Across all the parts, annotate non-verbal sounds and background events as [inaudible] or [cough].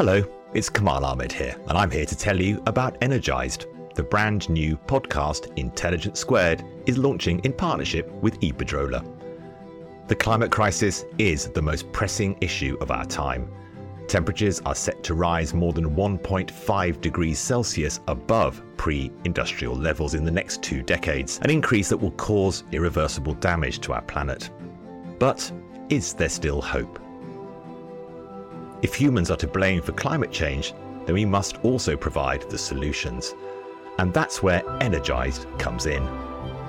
Hello, it's Kamal Ahmed here, and I'm here to tell you about Energized. The brand new podcast Intelligence Squared is launching in partnership with Iberdrola. The climate crisis is the most pressing issue of our time. Temperatures are set to rise more than 1.5 degrees Celsius above pre industrial levels in the next two decades, an increase that will cause irreversible damage to our planet. But is there still hope? If humans are to blame for climate change, then we must also provide the solutions. And that's where Energized comes in.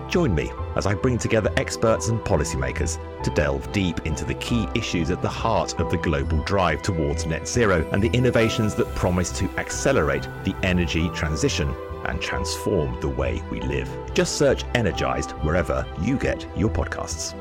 Join me as I bring together experts and policymakers to delve deep into the key issues at the heart of the global drive towards net zero and the innovations that promise to accelerate the energy transition and transform the way we live. Just search Energized wherever you get your podcasts.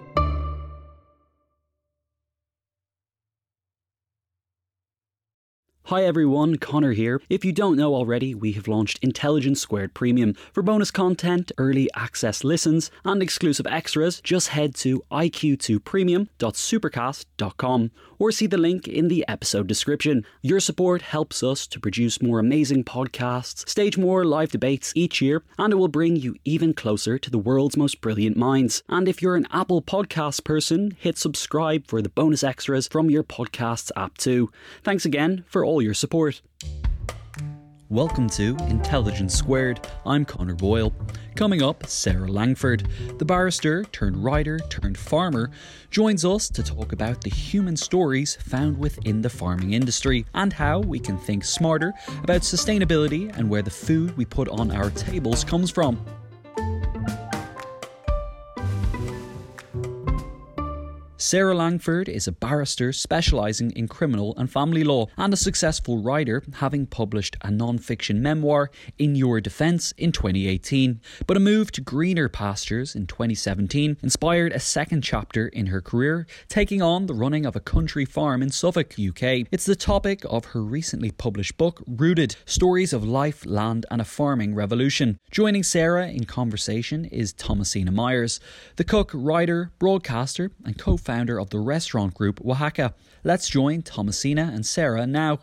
Hi everyone, Connor here. If you don't know already, we have launched Intelligence Squared Premium. For bonus content, early access listens, and exclusive extras, just head to iq2premium.supercast.com or see the link in the episode description. Your support helps us to produce more amazing podcasts, stage more live debates each year, and it will bring you even closer to the world's most brilliant minds. And if you're an Apple Podcast person, hit subscribe for the bonus extras from your podcasts app too. Thanks again for all your support. Welcome to Intelligence Squared. I'm Connor Boyle. Coming up, Sarah Langford, the barrister turned writer turned farmer, joins us to talk about the human stories found within the farming industry and how we can think smarter about sustainability and where the food we put on our tables comes from. Sarah Langford is a barrister specialising in criminal and family law and a successful writer, having published a non fiction memoir, In Your Defence, in 2018. But a move to greener pastures in 2017 inspired a second chapter in her career, taking on the running of a country farm in Suffolk, UK. It's the topic of her recently published book, Rooted Stories of Life, Land, and a Farming Revolution. Joining Sarah in conversation is Thomasina Miers, the cook, writer, broadcaster, and co founder founder of the restaurant group Wahaca. Let's join Thomasina and Sarah now.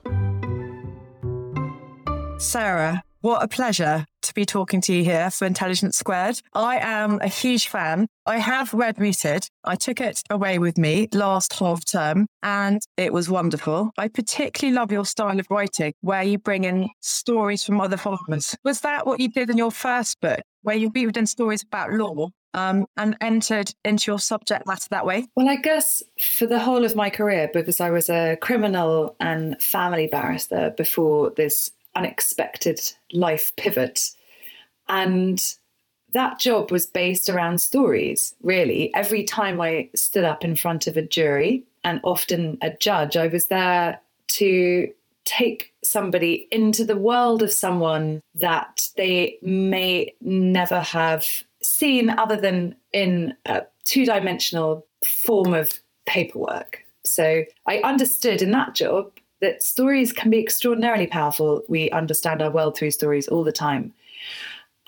Sarah, what a pleasure to be talking to you here for Intelligence Squared. I am a huge fan. I have read Rooted. I took it away with me last half term and it was wonderful. I particularly love your style of writing where you bring in stories from other farmers. Was that what you did in your first book, where you weaved in stories about law um, and entered into your subject matter that way? Well, I guess for the whole of my career, because I was a criminal and family barrister before this unexpected life pivot. And that job was based around stories, really. Every time I stood up in front of a jury and often a judge, I was there to take somebody into the world of someone that they may never have seen other than in a two dimensional form of paperwork. So I understood in that job that stories can be extraordinarily powerful. We understand our world through stories all the time.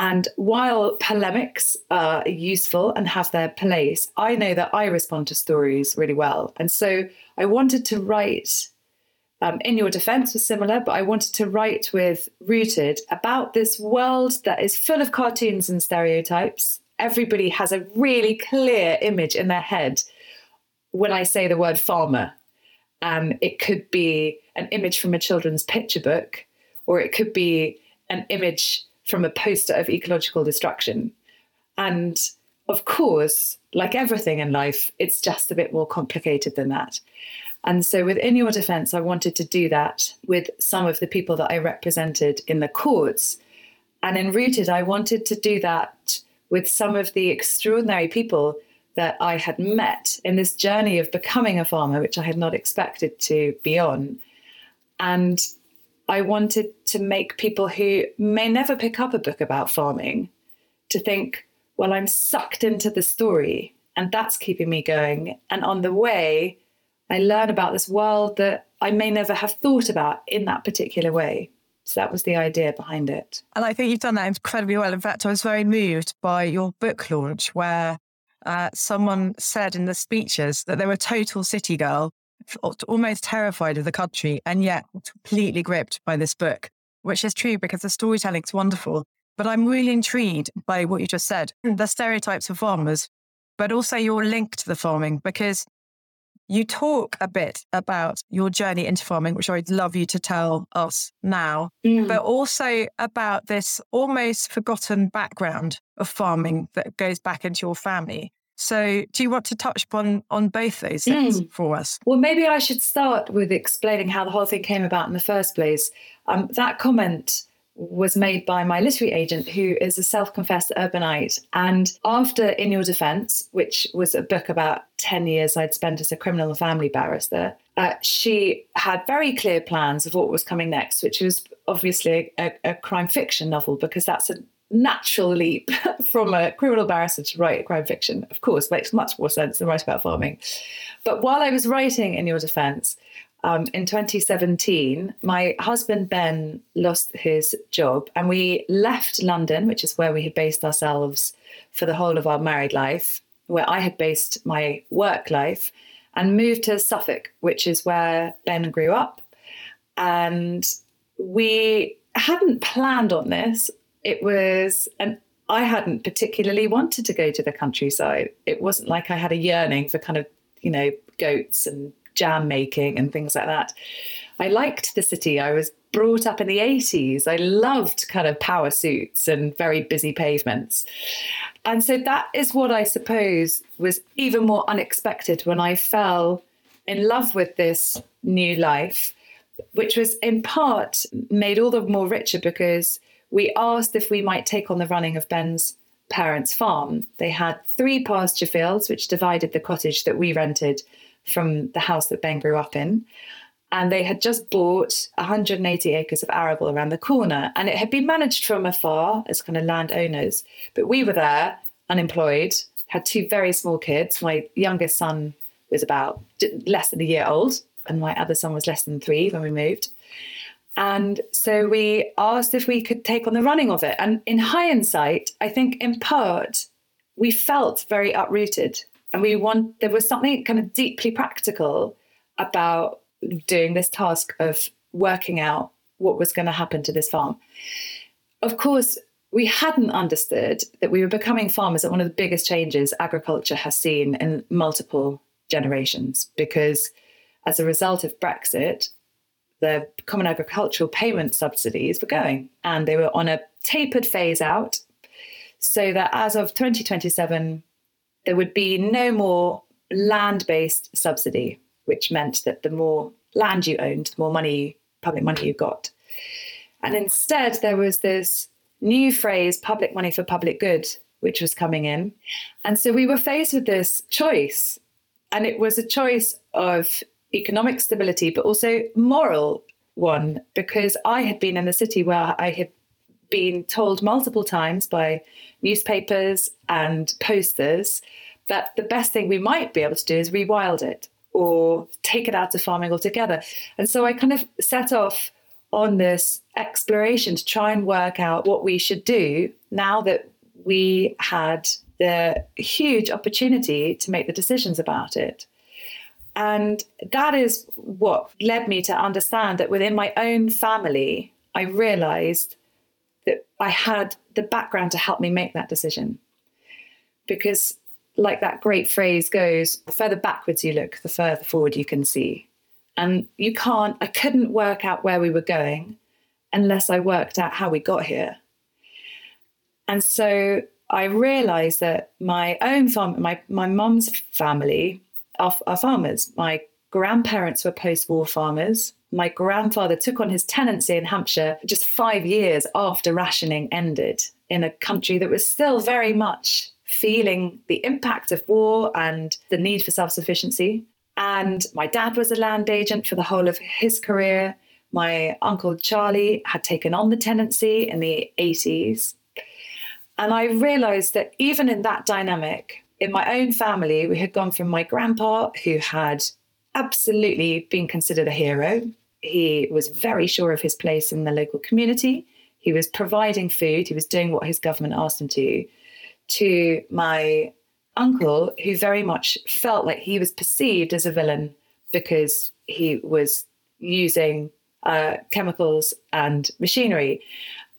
And while polemics are useful and have their place, I know that I respond to stories really well. And so I wanted to write Um, in Your Defense was similar, but I wanted to write with Rooted about this world that is full of cartoons and stereotypes. Everybody has a really clear image in their head when I say the word farmer. Um, it could be an image from a children's picture book, or it could be an image from a poster of ecological destruction. And of course, like everything in life, it's just a bit more complicated than that. And so, with In Your Defense, I wanted to do that with some of the people that I represented in the courts. And in Rooted, I wanted to do that with some of the extraordinary people that I had met in this journey of becoming a farmer, which I had not expected to be on. And I wanted to make people who may never pick up a book about farming to think, well, I'm sucked into the story, and that's keeping me going. And on the way, I learn about this world that I may never have thought about in that particular way. So that was the idea behind it. And I think you've done that incredibly well. In fact, I was very moved by your book launch, where uh, someone said in the speeches that they were a total city girl, almost terrified of the country, and yet completely gripped by this book, which is true because the storytelling is wonderful. But I'm really intrigued by what you just said the stereotypes of farmers, but also your link to the farming, because you talk a bit about your journey into farming, which I'd love you to tell us now, mm. but also about this almost forgotten background of farming that goes back into your family. So, do you want to touch upon on both those things mm. for us? Well, maybe I should start with explaining how the whole thing came about in the first place. Um, that comment was made by my literary agent, who is a self confessed urbanite. And after In Your Defense, which was a book about 10 years I'd spent as a criminal and family barrister, uh, she had very clear plans of what was coming next, which was obviously a, a crime fiction novel, because that's a natural leap [laughs] from a criminal barrister to write a crime fiction. Of course, makes much more sense than write about farming. But while I was writing In Your Defense, um, in 2017, my husband Ben lost his job, and we left London, which is where we had based ourselves for the whole of our married life, where I had based my work life, and moved to Suffolk, which is where Ben grew up. And we hadn't planned on this. It was and I hadn't particularly wanted to go to the countryside. It wasn't like I had a yearning for kind of, you know, goats and jam making and things like that. I liked the city. I was brought up in the 80s. I loved kind of power suits and very busy pavements. And so that is what I suppose was even more unexpected when I fell in love with this new life, which was in part made all the more richer because we asked if we might take on the running of Ben's parents' farm. They had three pasture fields, which divided the cottage that we rented from the house that Ben grew up in. And they had just bought 180 acres of arable around the corner. And it had been managed from afar as kind of landowners. But we were there, unemployed, had two very small kids. My youngest son was about less than a year old, and my other son was less than three when we moved. And so we asked if we could take on the running of it. And in hindsight, I think in part, we felt very uprooted and we want there was something kind of deeply practical about doing this task of working out what was going to happen to this farm. Of course, we hadn't understood that we were becoming farmers at one of the biggest changes agriculture has seen in multiple generations because as a result of Brexit, the common agricultural payment subsidies were going and they were on a tapered phase out so that as of 2027 there would be no more land based subsidy, which meant that the more land you owned, the more money, public money you got. And instead, there was this new phrase, public money for public good, which was coming in. And so we were faced with this choice. And it was a choice of economic stability, but also moral one, because I had been in the city where I had been told multiple times by newspapers and posters that the best thing we might be able to do is rewild it or take it out of farming altogether. And so I kind of set off on this exploration to try and work out what we should do now that we had the huge opportunity to make the decisions about it. And that is what led me to understand that within my own family, I realized that I had the background to help me make that decision. Because, like that great phrase goes, the further backwards you look, the further forward you can see. And you can't, I couldn't work out where we were going unless I worked out how we got here. And so I realized that my own farm, my, my mum's family are, are farmers. My grandparents were post war farmers. My grandfather took on his tenancy in Hampshire just five years after rationing ended in a country that was still very much feeling the impact of war and the need for self sufficiency. And my dad was a land agent for the whole of his career. My uncle Charlie had taken on the tenancy in the 80s. And I realized that even in that dynamic, in my own family, we had gone from my grandpa, who had absolutely been considered a hero. He was very sure of his place in the local community. He was providing food, he was doing what his government asked him to, to my uncle, who very much felt like he was perceived as a villain because he was using uh, chemicals and machinery.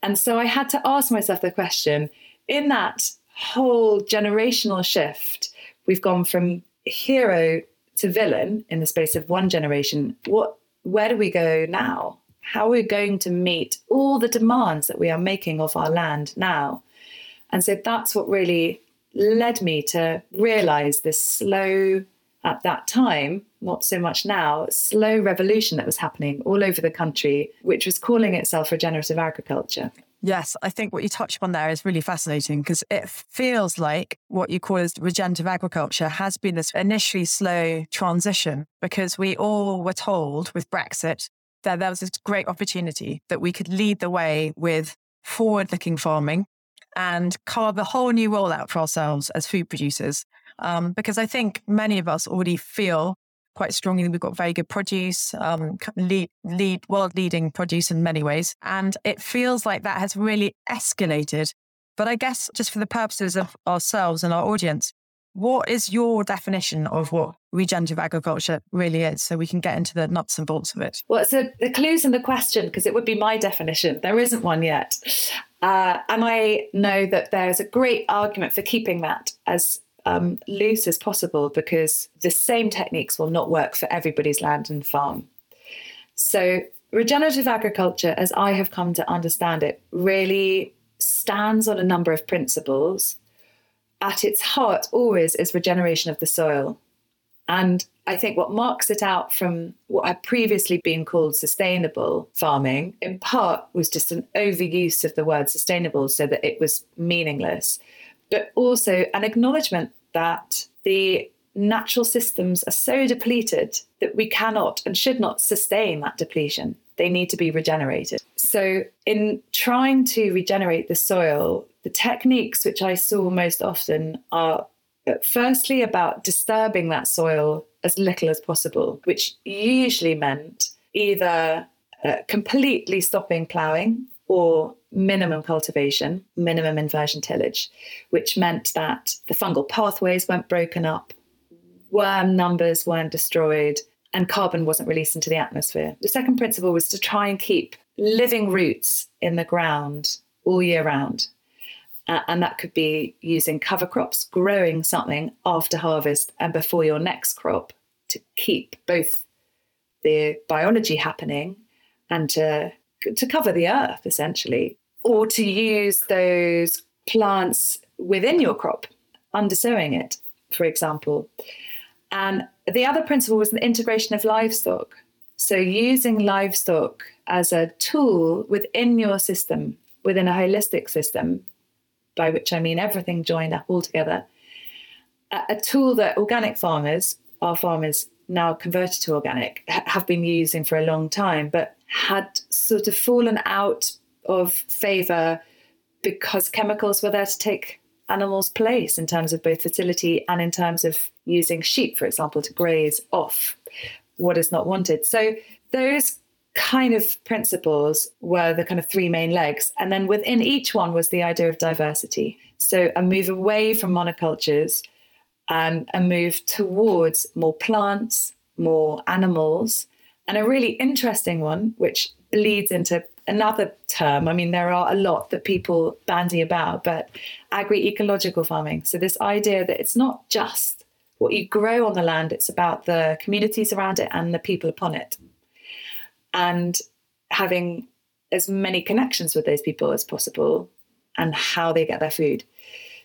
And so I had to ask myself the question in that whole generational shift, we've gone from hero to villain in the space of one generation. What, where do we go now? How are we going to meet all the demands that we are making of our land now? And so that's what really led me to realize this slow, at that time, not so much now, slow revolution that was happening all over the country, which was calling itself regenerative agriculture. Yes, I think what you touched upon there is really fascinating because it feels like what you call as regenerative agriculture has been this initially slow transition because we all were told with Brexit that there was this great opportunity that we could lead the way with forward looking farming and carve a whole new role out for ourselves as food producers. Um, because I think many of us already feel quite strongly. We've got very good produce, um, lead, lead, world leading produce in many ways. And it feels like that has really escalated. But I guess just for the purposes of ourselves and our audience, what is your definition of what regenerative agriculture really is so we can get into the nuts and bolts of it? Well, so the clues in the question, because it would be my definition. There isn't one yet. Uh, and I know that there's a great argument for keeping that as um, loose as possible because the same techniques will not work for everybody's land and farm. So, regenerative agriculture, as I have come to understand it, really stands on a number of principles. At its heart, always is regeneration of the soil. And I think what marks it out from what had previously been called sustainable farming, in part, was just an overuse of the word sustainable so that it was meaningless but also an acknowledgement that the natural systems are so depleted that we cannot and should not sustain that depletion. They need to be regenerated. So, in trying to regenerate the soil, the techniques which I saw most often are uh, firstly about disturbing that soil as little as possible, which usually meant either uh, completely stopping ploughing or minimum cultivation, minimum inversion tillage, which meant that the fungal pathways weren't broken up, worm numbers weren't destroyed, and carbon wasn't released into the atmosphere. The second principle was to try and keep living roots in the ground all year round. Uh, and that could be using cover crops, growing something after harvest and before your next crop to keep both the biology happening and to to cover the earth essentially, or to use those plants within your crop, undersowing it, for example. And the other principle was the integration of livestock. So using livestock as a tool within your system, within a holistic system, by which I mean everything joined up all together, a, a tool that organic farmers, our farmers now converted to organic, have been using for a long time, but had sort of fallen out of favor because chemicals were there to take animals' place in terms of both fertility and in terms of using sheep, for example, to graze off what is not wanted. So those kind of principles were the kind of three main legs. And then within each one was the idea of diversity. So a move away from monocultures and a move towards more plants, more animals. And a really interesting one, which bleeds into another term. I mean, there are a lot that people bandy about, but agri ecological farming. So, this idea that it's not just what you grow on the land, it's about the communities around it and the people upon it. And having as many connections with those people as possible and how they get their food.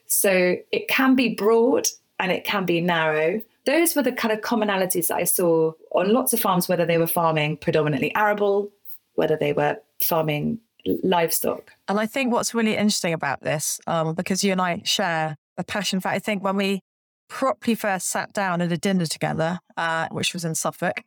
So, it can be broad and it can be narrow. Those were the kind of commonalities that I saw on lots of farms, whether they were farming predominantly arable, whether they were farming livestock. And I think what's really interesting about this, um, because you and I share a passion for, I think when we properly first sat down at a dinner together, uh, which was in Suffolk,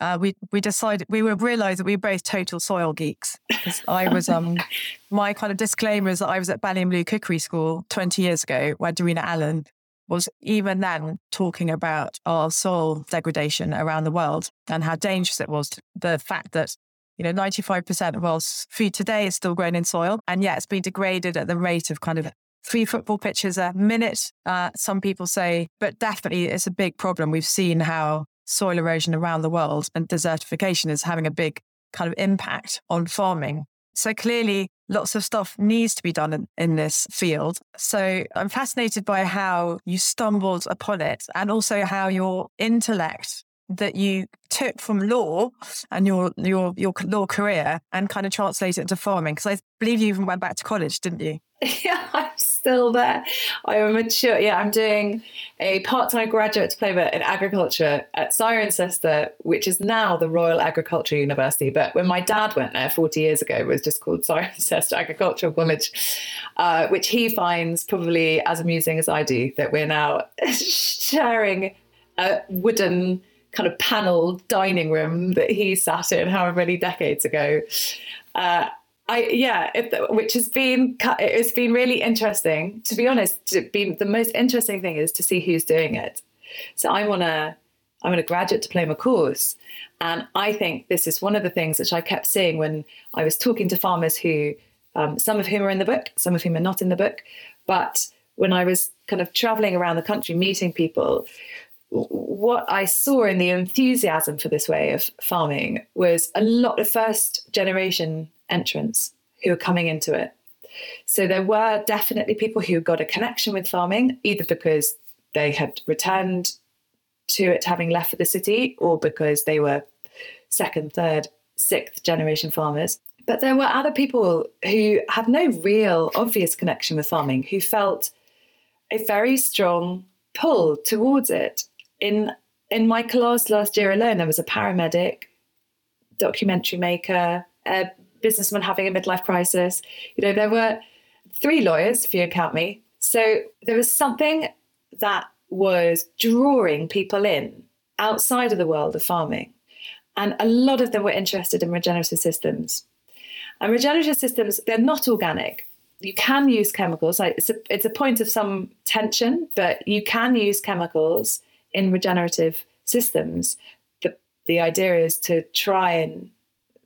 uh, we we decided we would realise that we were both total soil geeks. Because I was um [laughs] my kind of disclaimer is that I was at Ballymaloe Cookery School 20 years ago, where Darina Allen was even then talking about our soil degradation around the world and how dangerous it was. The fact that you know, 95% of our food today is still grown in soil, and yet it's been degraded at the rate of kind of three football pitches a minute. Uh, some people say, but definitely it's a big problem. We've seen how soil erosion around the world and desertification is having a big kind of impact on farming. So clearly, lots of stuff needs to be done in, in, this field. So I'm fascinated by how you stumbled upon it and also how your intellect that you took from law and your your your law career and kind of translate it into farming? Because I believe you even went back to college, didn't you? [laughs] Yeah, I'm still there. I am a mature. Yeah, I'm doing a part-time graduate diploma in agriculture at Cirencester, which is now the Royal Agricultural University. But when my dad went there 40 years ago, it was just called [laughs] Cirencester Agricultural College, uh, which he finds probably as amusing as I do. That we're now [laughs] sharing a wooden kind of paneled dining room that he sat in however many decades ago. Uh, I yeah, it, which has been it's been really interesting. To be honest, to be, the most interesting thing is to see who's doing it. So I'm on a I'm on a graduate diploma course, and I think this is one of the things which I kept seeing when I was talking to farmers who, um, some of whom are in the book, some of whom are not in the book, but when I was kind of traveling around the country meeting people, what I saw in the enthusiasm for this way of farming was a lot of first generation entrants who were coming into it. So there were definitely people who got a connection with farming, either because they had returned to it having left for the city or because they were second, third, sixth generation farmers. But there were other people who had no real obvious connection with farming who felt a very strong pull towards it in in my class last year alone, there was a paramedic, documentary maker, a businessman having a midlife crisis. You know, there were three lawyers, if you count me. So there was something that was drawing people in outside of the world of farming. And a lot of them were interested in regenerative systems. And regenerative systems, they're not organic. You can use chemicals. It's a, it's a point of some tension, but you can use chemicals in regenerative systems, the, the idea is to try and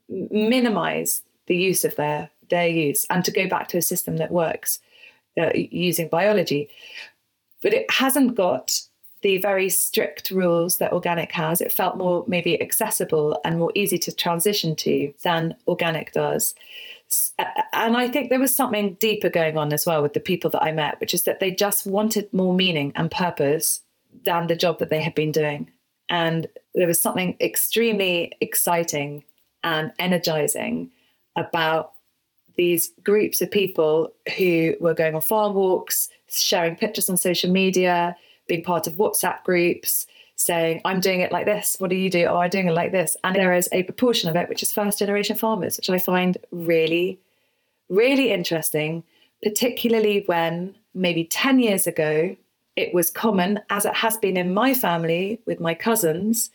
minimize the use of their their use and to go back to a system that works uh, using biology. But it hasn't got the very strict rules that organic has. It felt more maybe accessible and more easy to transition to than organic does. And I think there was something deeper going on as well with the people that I met, which is that they just wanted more meaning and purpose than the job that they had been doing. And there was something extremely exciting and energizing about these groups of people who were going on farm walks, sharing pictures on social media, being part of WhatsApp groups, saying, I'm doing it like this. What do you do? Oh, I'm doing it like this. And there is a proportion of it which is first generation farmers, which I find really, really interesting, particularly when maybe 10 years ago, it was common, as it has been in my family with my cousins,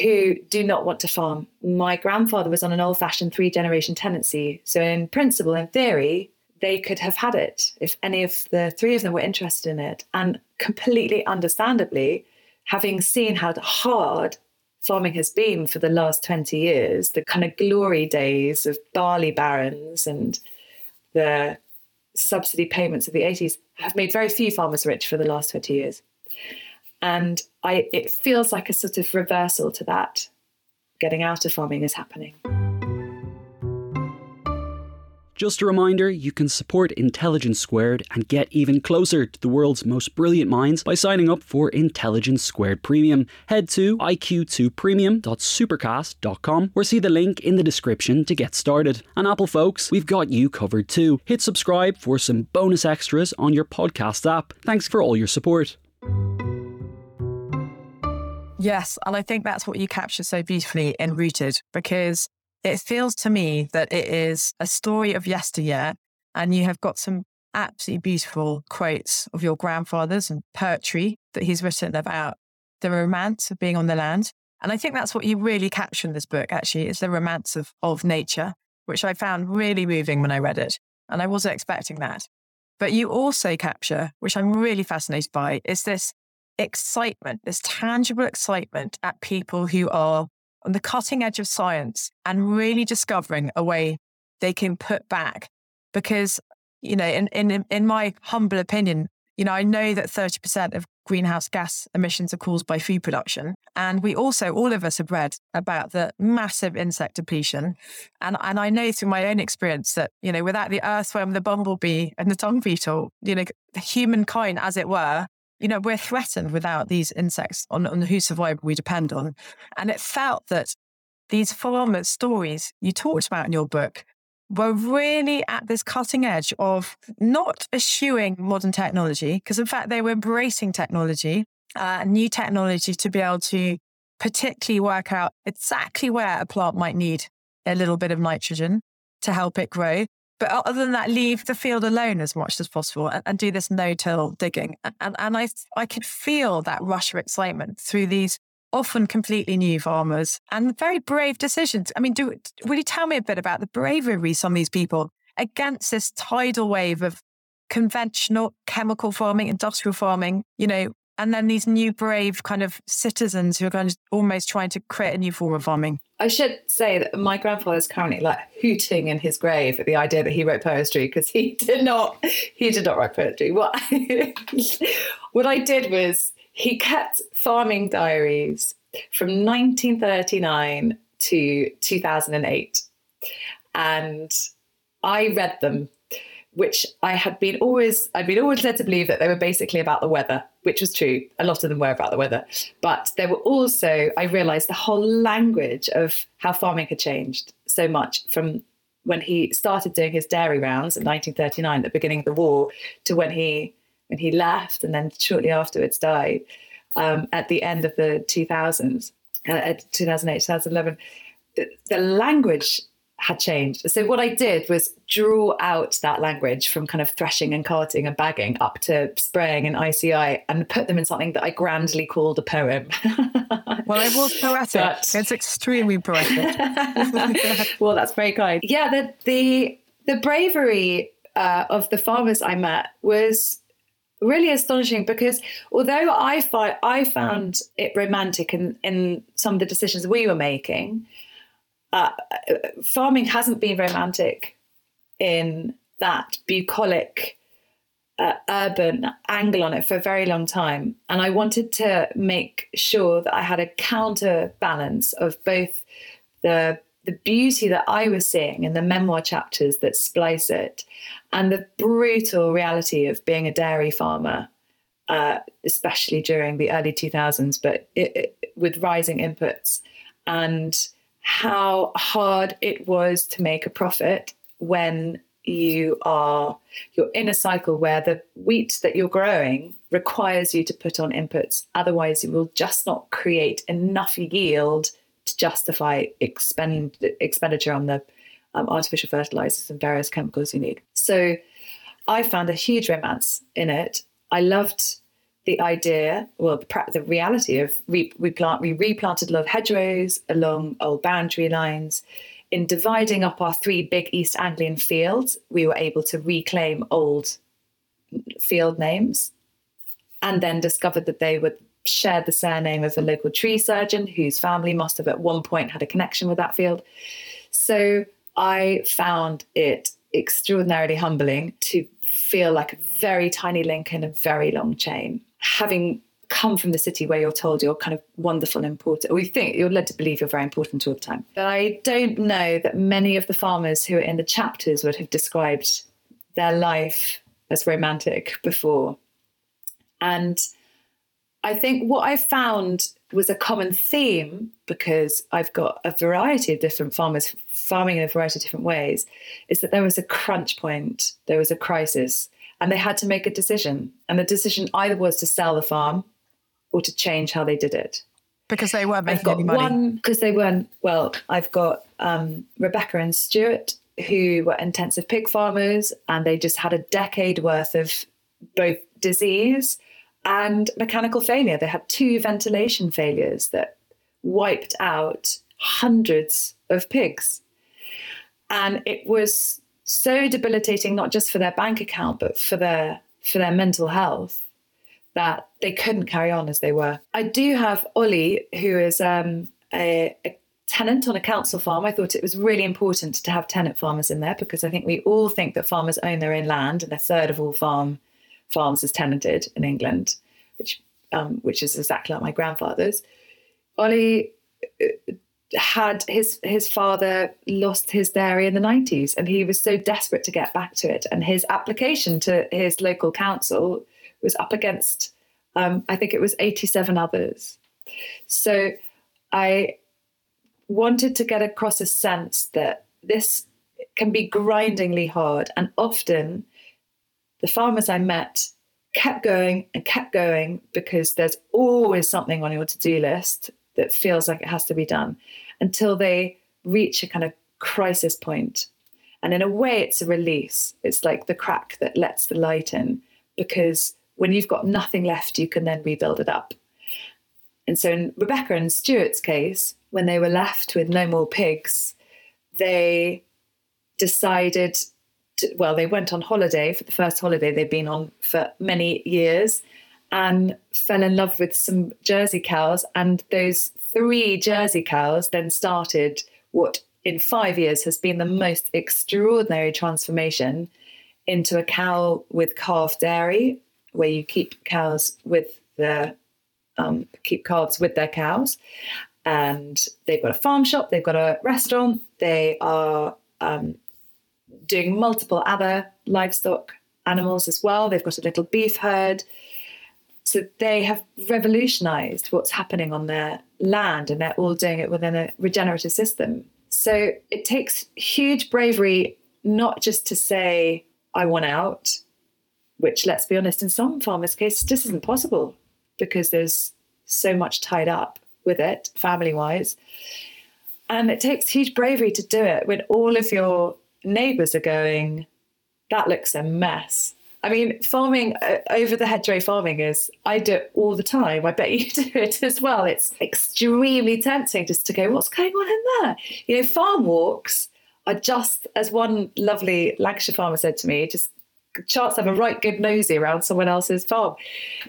who do not want to farm. My grandfather was on an old fashioned three generation tenancy. So, in principle, in theory, they could have had it if any of the three of them were interested in it. And completely understandably, having seen how hard farming has been for the last 20 years, the kind of glory days of barley barons and the subsidy payments of the 80s have made very few farmers rich for the last 20 years. And I it feels like a sort of reversal to that. Getting out of farming is happening. Just a reminder you can support Intelligence Squared and get even closer to the world's most brilliant minds by signing up for Intelligence Squared Premium. Head to iq2premium.supercast.com or see the link in the description to get started. And Apple folks, we've got you covered too. Hit subscribe for some bonus extras on your podcast app. Thanks for all your support. Yes, and I think that's what you capture so beautifully in Rooted because it feels to me that it is a story of yesteryear, and you have got some absolutely beautiful quotes of your grandfathers and poetry that he's written about the romance of being on the land. And I think that's what you really capture in this book, actually, is the romance of, of nature, which I found really moving when I read it. And I wasn't expecting that. But you also capture, which I'm really fascinated by, is this excitement, this tangible excitement at people who are on the cutting edge of science and really discovering a way they can put back. Because, you know, in, in, in my humble opinion, you know, I know that 30% of greenhouse gas emissions are caused by food production. And we also, all of us have read about the massive insect depletion. And, and I know through my own experience that, you know, without the earthworm, the bumblebee, and the dung beetle, you know, humankind, as it were, you know, we're threatened without these insects on, on whose survival we depend on. And it felt that these farmers' stories you talked about in your book were really at this cutting edge of not eschewing modern technology, because in fact they were embracing technology, uh, new technology to be able to particularly work out exactly where a plant might need a little bit of nitrogen to help it grow. But other than that, leave the field alone as much as possible and, and do this no-till digging. And, and I, I could feel that rush of excitement through these often completely new farmers and very brave decisions. I mean, do will you tell me a bit about the bravery of some of these people against this tidal wave of conventional chemical farming, industrial farming, you know, and then these new brave kind of citizens who are kind of almost trying to create a new form of farming. I should say that my grandfather is currently like hooting in his grave at the idea that he wrote poetry because he [laughs] did not he did not write poetry. What I, [laughs] what I did was he kept farming diaries from 1939 to 2008 and I read them which I had been always I'd been always led to believe that they were basically about the weather, which was true. A lot of them were about the weather, but there were also I realised the whole language of how farming had changed so much from when he started doing his dairy rounds in 1939 at the beginning of the war to when he when he left and then shortly afterwards died um, at the end of the 2000s, uh, 2008 2011. The, the language had changed. So what I did was draw out that language from kind of threshing and carting and bagging up to spraying and ICI and put them in something that I grandly called a poem. [laughs] well, it was poetic. But... It's extremely poetic. [laughs] well, that's very kind. Yeah, the the the bravery uh, of the farmers I met was really astonishing because although I find I found it romantic in, in some of the decisions we were making, uh, farming hasn't been romantic in that bucolic uh, urban angle on it for a very long time. And I wanted to make sure that I had a counterbalance of both the the beauty that I was seeing in the memoir chapters that splice it and the brutal reality of being a dairy farmer, uh, especially during the early 2000s, but it, it, with rising inputs. And how hard it was to make a profit when you are you're in a cycle where the wheat that you're growing requires you to put on inputs. Otherwise you will just not create enough yield to justify expend expenditure on the um, artificial fertilizers and various chemicals you need. So i found a huge romance in it. I loved the idea, well, the, the reality of re, we plant, we replanted love hedgerows along old boundary lines. In dividing up our three big East Anglian fields, we were able to reclaim old field names, and then discovered that they would share the surname of a local tree surgeon whose family must have at one point had a connection with that field. So I found it extraordinarily humbling to feel like a very tiny link in a very long chain having come from the city where you're told you're kind of wonderful and important, or you think you're led to believe you're very important all the time. But I don't know that many of the farmers who are in the chapters would have described their life as romantic before. And I think what I found was a common theme because I've got a variety of different farmers farming in a variety of different ways is that there was a crunch point, there was a crisis, and they had to make a decision. And the decision either was to sell the farm or to change how they did it. Because they weren't making I've got any money. one because they weren't. Well, I've got um, Rebecca and Stuart who were intensive pig farmers, and they just had a decade worth of both disease and mechanical failure. They had two ventilation failures that wiped out hundreds of pigs, and it was so debilitating, not just for their bank account, but for their for their mental health that they couldn't carry on as they were. I do have Ollie, who is um, a, a, tenant on a council farm. I thought it was really important to have tenant farmers in there because I think we all think that farmers own their own land, and a third of all farm farms is tenanted in England, which um, which is exactly like my grandfather's. Ollie uh, had his his father lost his dairy in the 90s and he was so desperate to get back to it and his application to his local council was up against, um, I think it was 87 others. So I wanted to get across a sense that this can be grindingly hard. And often the farmers I met kept going and kept going because there's always something on your to do list that feels like it has to be done until they reach a kind of crisis point. And in a way, it's a release. It's like the crack that lets the light in because when you've got nothing left, you can then rebuild it up. And so, in Rebecca and Stuart's case, when they were left with no more pigs, they decided, to, well, they went on holiday for the first holiday they'd been on for many years and fell in love with some Jersey cows. And those three Jersey cows then started what in five years has been the most extraordinary transformation into a cow with calf dairy where you keep cows with the um, keep calves with their cows, and they've got a farm shop, they've got a restaurant, they are um, doing multiple other livestock animals as well. They've got a little beef herd. So they have revolutionized what's happening on their land and they're all doing it within a regenerative system. So it takes huge bravery not just to say, I want out, which, let's be honest, in some farmers' cases, just isn't possible because there's so much tied up with it, family wise. And it takes huge bravery to do it when all of your neighbours are going, that looks a mess. I mean, farming uh, over the hedgerow farming is, I do it all the time. I bet you [laughs] do it as well. It's extremely tempting just to go, what's going on in there? You know, farm walks are just, as one lovely Lancashire farmer said to me, just chance to have a right good nosy around someone else's farm.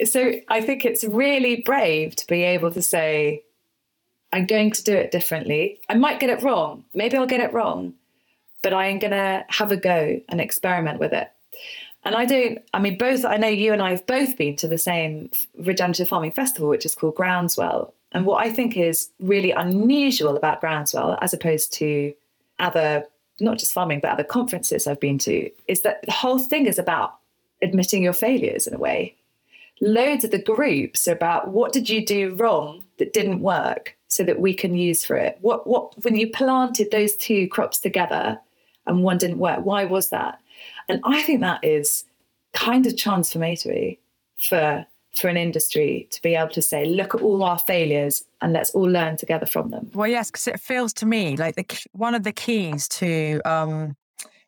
So I think it's really brave to be able to say, I'm going to do it differently. I might get it wrong. Maybe I'll get it wrong, but I am going to have a go and experiment with it. And I don't, I mean, both, I know you and I have both been to the same regenerative farming festival, which is called Groundswell. And what I think is really unusual about Groundswell, as opposed to other not just farming, but other conferences I've been to, is that the whole thing is about admitting your failures in a way. Loads of the groups are about what did you do wrong that didn't work so that we can use for it. What what when you planted those two crops together and one didn't work, why was that? And I think that is kind of transformatory for for an industry to be able to say, look at all our failures and let's all learn together from them. Well, yes, because it feels to me like the one of the keys to um,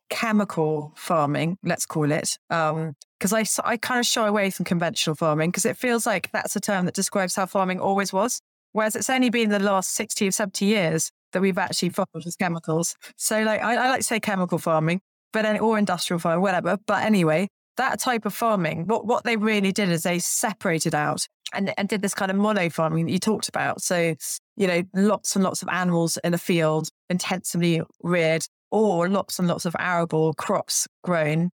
chemical farming, let's call it, because um, I, I kind of shy away from conventional farming because it feels like that's a term that describes how farming always was. Whereas it's only been the last 60 or 70 years that we've actually farmed with chemicals. So, like, I, I like to say chemical farming, but or industrial farming, whatever. But anyway, that type of farming, what, what they really did is they separated out and, and did this kind of mono farming that you talked about. So, you know, lots and lots of animals in a field, intensively reared, or lots and lots of arable crops grown.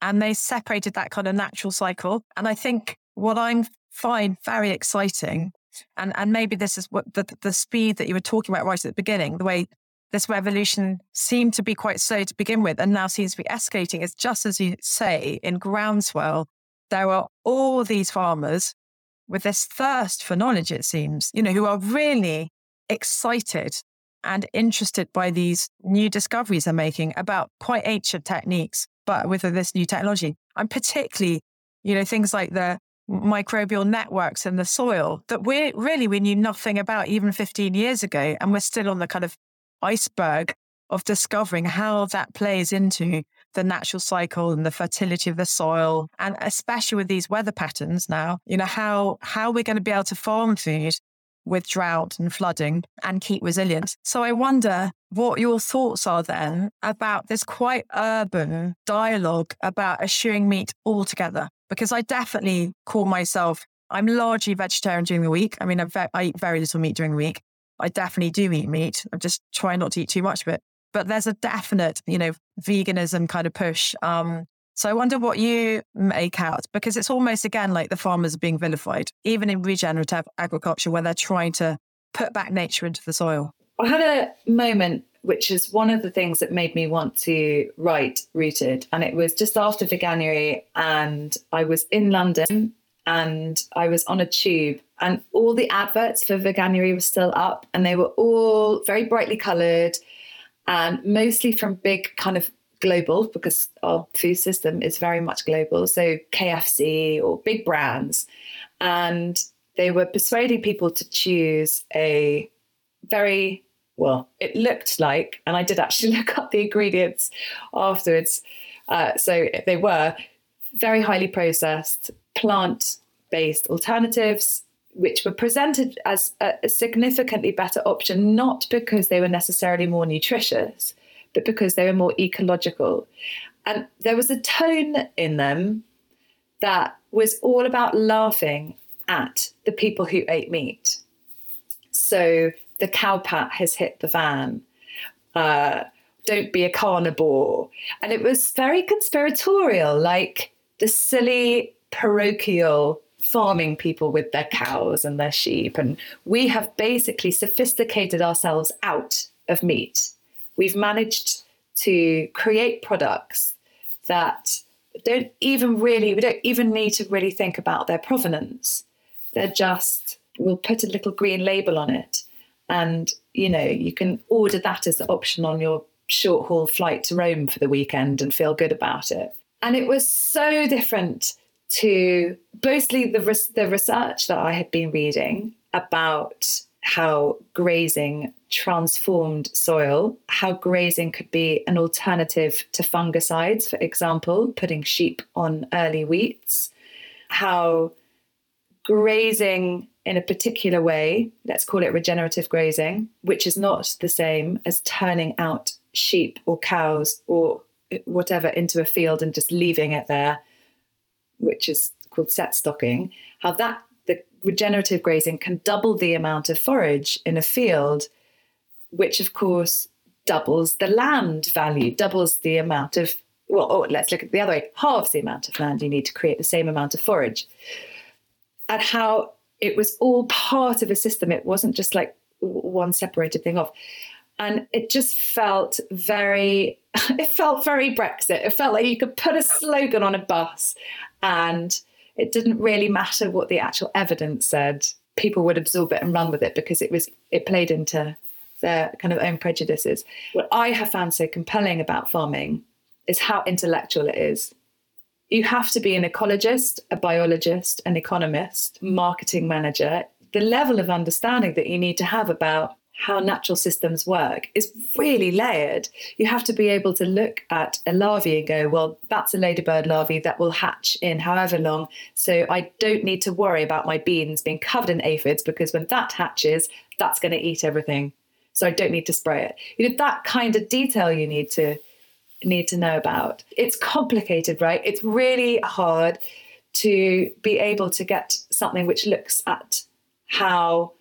And they separated that kind of natural cycle. And I think what I'm find very exciting, and, and maybe this is what the, the speed that you were talking about right at the beginning, the way this revolution seemed to be quite slow to begin with and now seems to be escalating. Is just as you say in groundswell there are all these farmers with this thirst for knowledge it seems you know who are really excited and interested by these new discoveries they're making about quite ancient techniques but with this new technology. And particularly you know things like the microbial networks in the soil that we really we knew nothing about even 15 years ago and we're still on the kind of iceberg of discovering how that plays into the natural cycle and the fertility of the soil and especially with these weather patterns now you know how how we're going to be able to farm food with drought and flooding and keep resilient. So i wonder what your thoughts are then about this quite urban dialogue about eschewing meat altogether because i definitely call myself i'm largely vegetarian during the week. I mean I, ve- I eat very little meat during the week I definitely do eat meat. I'm just trying not to eat too much of it. But there's a definite, you know, veganism kind of push. Um, so I wonder what you make out because it's almost again like the farmers are being vilified, even in regenerative agriculture where they're trying to put back nature into the soil. I had a moment which is one of the things that made me want to write Rooted. And it was just after Veganuary, and I was in London and I was on a tube, and all the adverts for Veganuary were still up, and they were all very brightly coloured, and mostly from big kind of global because our food system is very much global. So KFC or big brands, and they were persuading people to choose a very well, it looked like, and I did actually [laughs] look up the ingredients afterwards. Uh, so they were very highly processed plant based alternatives, which were presented as a, significantly better option, not because they were necessarily more nutritious, but because they were more ecological. And there was a tone in them that was all about laughing at the people who ate meat. So the cowpat has hit the van. Uh, don't be a carnivore. And it was very conspiratorial, like the silly parochial farming people with their cows and their sheep. And we have basically sophisticated ourselves out of meat. We've managed to create products that don't even really, we don't even need to really think about their provenance. They're just, we'll put a little green label on it. And, you know, you can order that as the option on your short haul flight to Rome for the weekend and feel good about it. And it was so different to mostly the, res- the research that I had been reading about how grazing transformed soil, how grazing could be an alternative to fungicides, for example, putting sheep on early wheats, how grazing in a particular way, let's call it regenerative grazing, which is not the same as turning out sheep or cows or whatever into a field and just leaving it there which is called set stocking, how that the regenerative grazing can double the amount of forage in a field, which of course doubles the land value, doubles the amount of well, oh, let's look at the other way, halves the amount of land you need to create the same amount of forage. And how it was all part of a system. It wasn't just like one separated thing off and it just felt very [laughs] it felt very brexit it felt like you could put a slogan on a bus and it didn't really matter what the actual evidence said. People would absorb it and run with it because it was it played into their kind of own prejudices. What i have found so compelling about farming is how intellectual it is. You have to be an ecologist a biologist an economist marketing manager the level of understanding that you need to have about how natural systems work is really layered. You have to be able to look at a larvae and go, well, that's a ladybird larvae that will hatch in however long. So I don't need to worry about my beans being covered in aphids because when that hatches, that's going to eat everything. So I don't need to spray it. You know, that kind of detail you need to need to know about. It's complicated, right? It's really hard to be able to get something which looks at how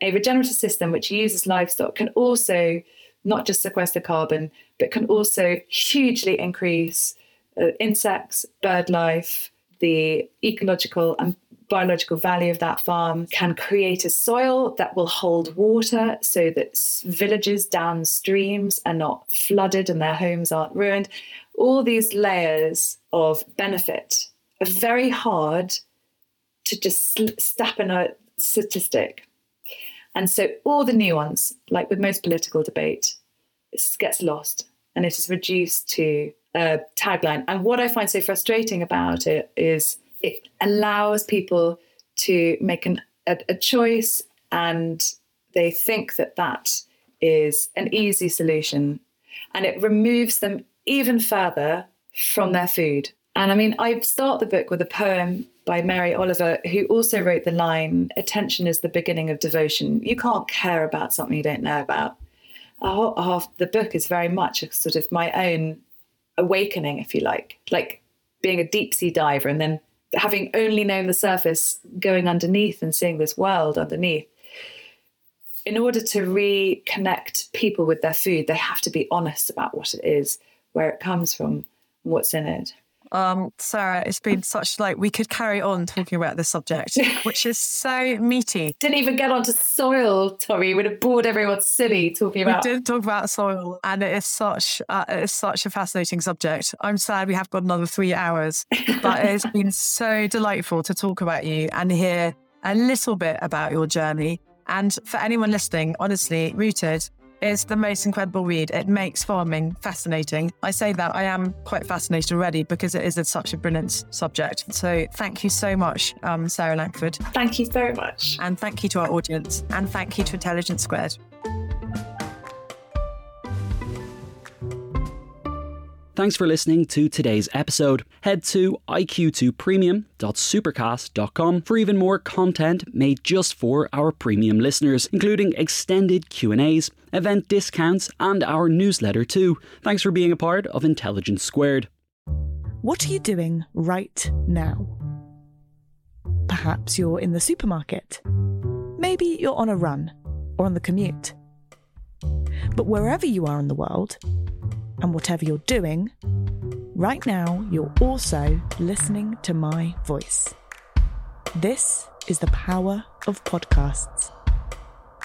a regenerative system which uses livestock can also not just sequester carbon, but can also hugely increase uh, insects, bird life, the ecological and biological value of that farm, can create a soil that will hold water so that villages downstreams are not flooded and their homes aren't ruined. All these layers of benefit are very hard to just step in a statistic. And so all the nuance, like with most political debate, gets lost and it is reduced to a tagline. And what I find so frustrating about it is it allows people to make an, a, a choice and they think that that is an easy solution and it removes them even further from their food. And I mean, I start the book with a poem by Mary Oliver, who also wrote the line, Attention is the beginning of devotion. You can't care about something you don't know about. Half the book is very much a sort of my own awakening, if you like, like being a deep sea diver and then having only known the surface, going underneath and seeing this world underneath. In order to reconnect people with their food, they have to be honest about what it is, where it comes from, what's in it. Um, Sarah, it's been such like we could carry on talking about this subject, which is so meaty. [laughs] Didn't even get onto soil, Tori. Would have bored everyone silly talking about. We didn't talk about soil, and it is such uh, it is such a fascinating subject. I'm sad we have got another three hours, but [laughs] it's been so delightful to talk about you and hear a little bit about your journey. And for anyone listening, honestly, Rooted is the most incredible read. It makes farming fascinating. I say that I am quite fascinated already because it is a, such a brilliant subject. So thank you so much, um, Sarah Langford. Thank you very much. And thank you to our audience. And thank you to Intelligence Squared. Thanks for listening to today's episode. Head to iq2premium.supercast.com for even more content made just for our premium listeners, including extended Q&As, event discounts, and our newsletter too. Thanks for being a part of Intelligence Squared. What are you doing right now? Perhaps you're in the supermarket. Maybe you're on a run or on the commute. But wherever you are in the world, and whatever you're doing, right now you're also listening to my voice. This is the power of podcasts.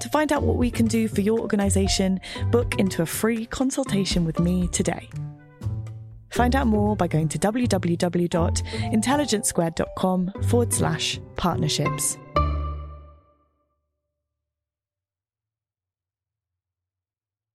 To find out what we can do for your organisation, book into a free consultation with me today. Find out more by going to www.intelligencesquared.com forward slash partnerships.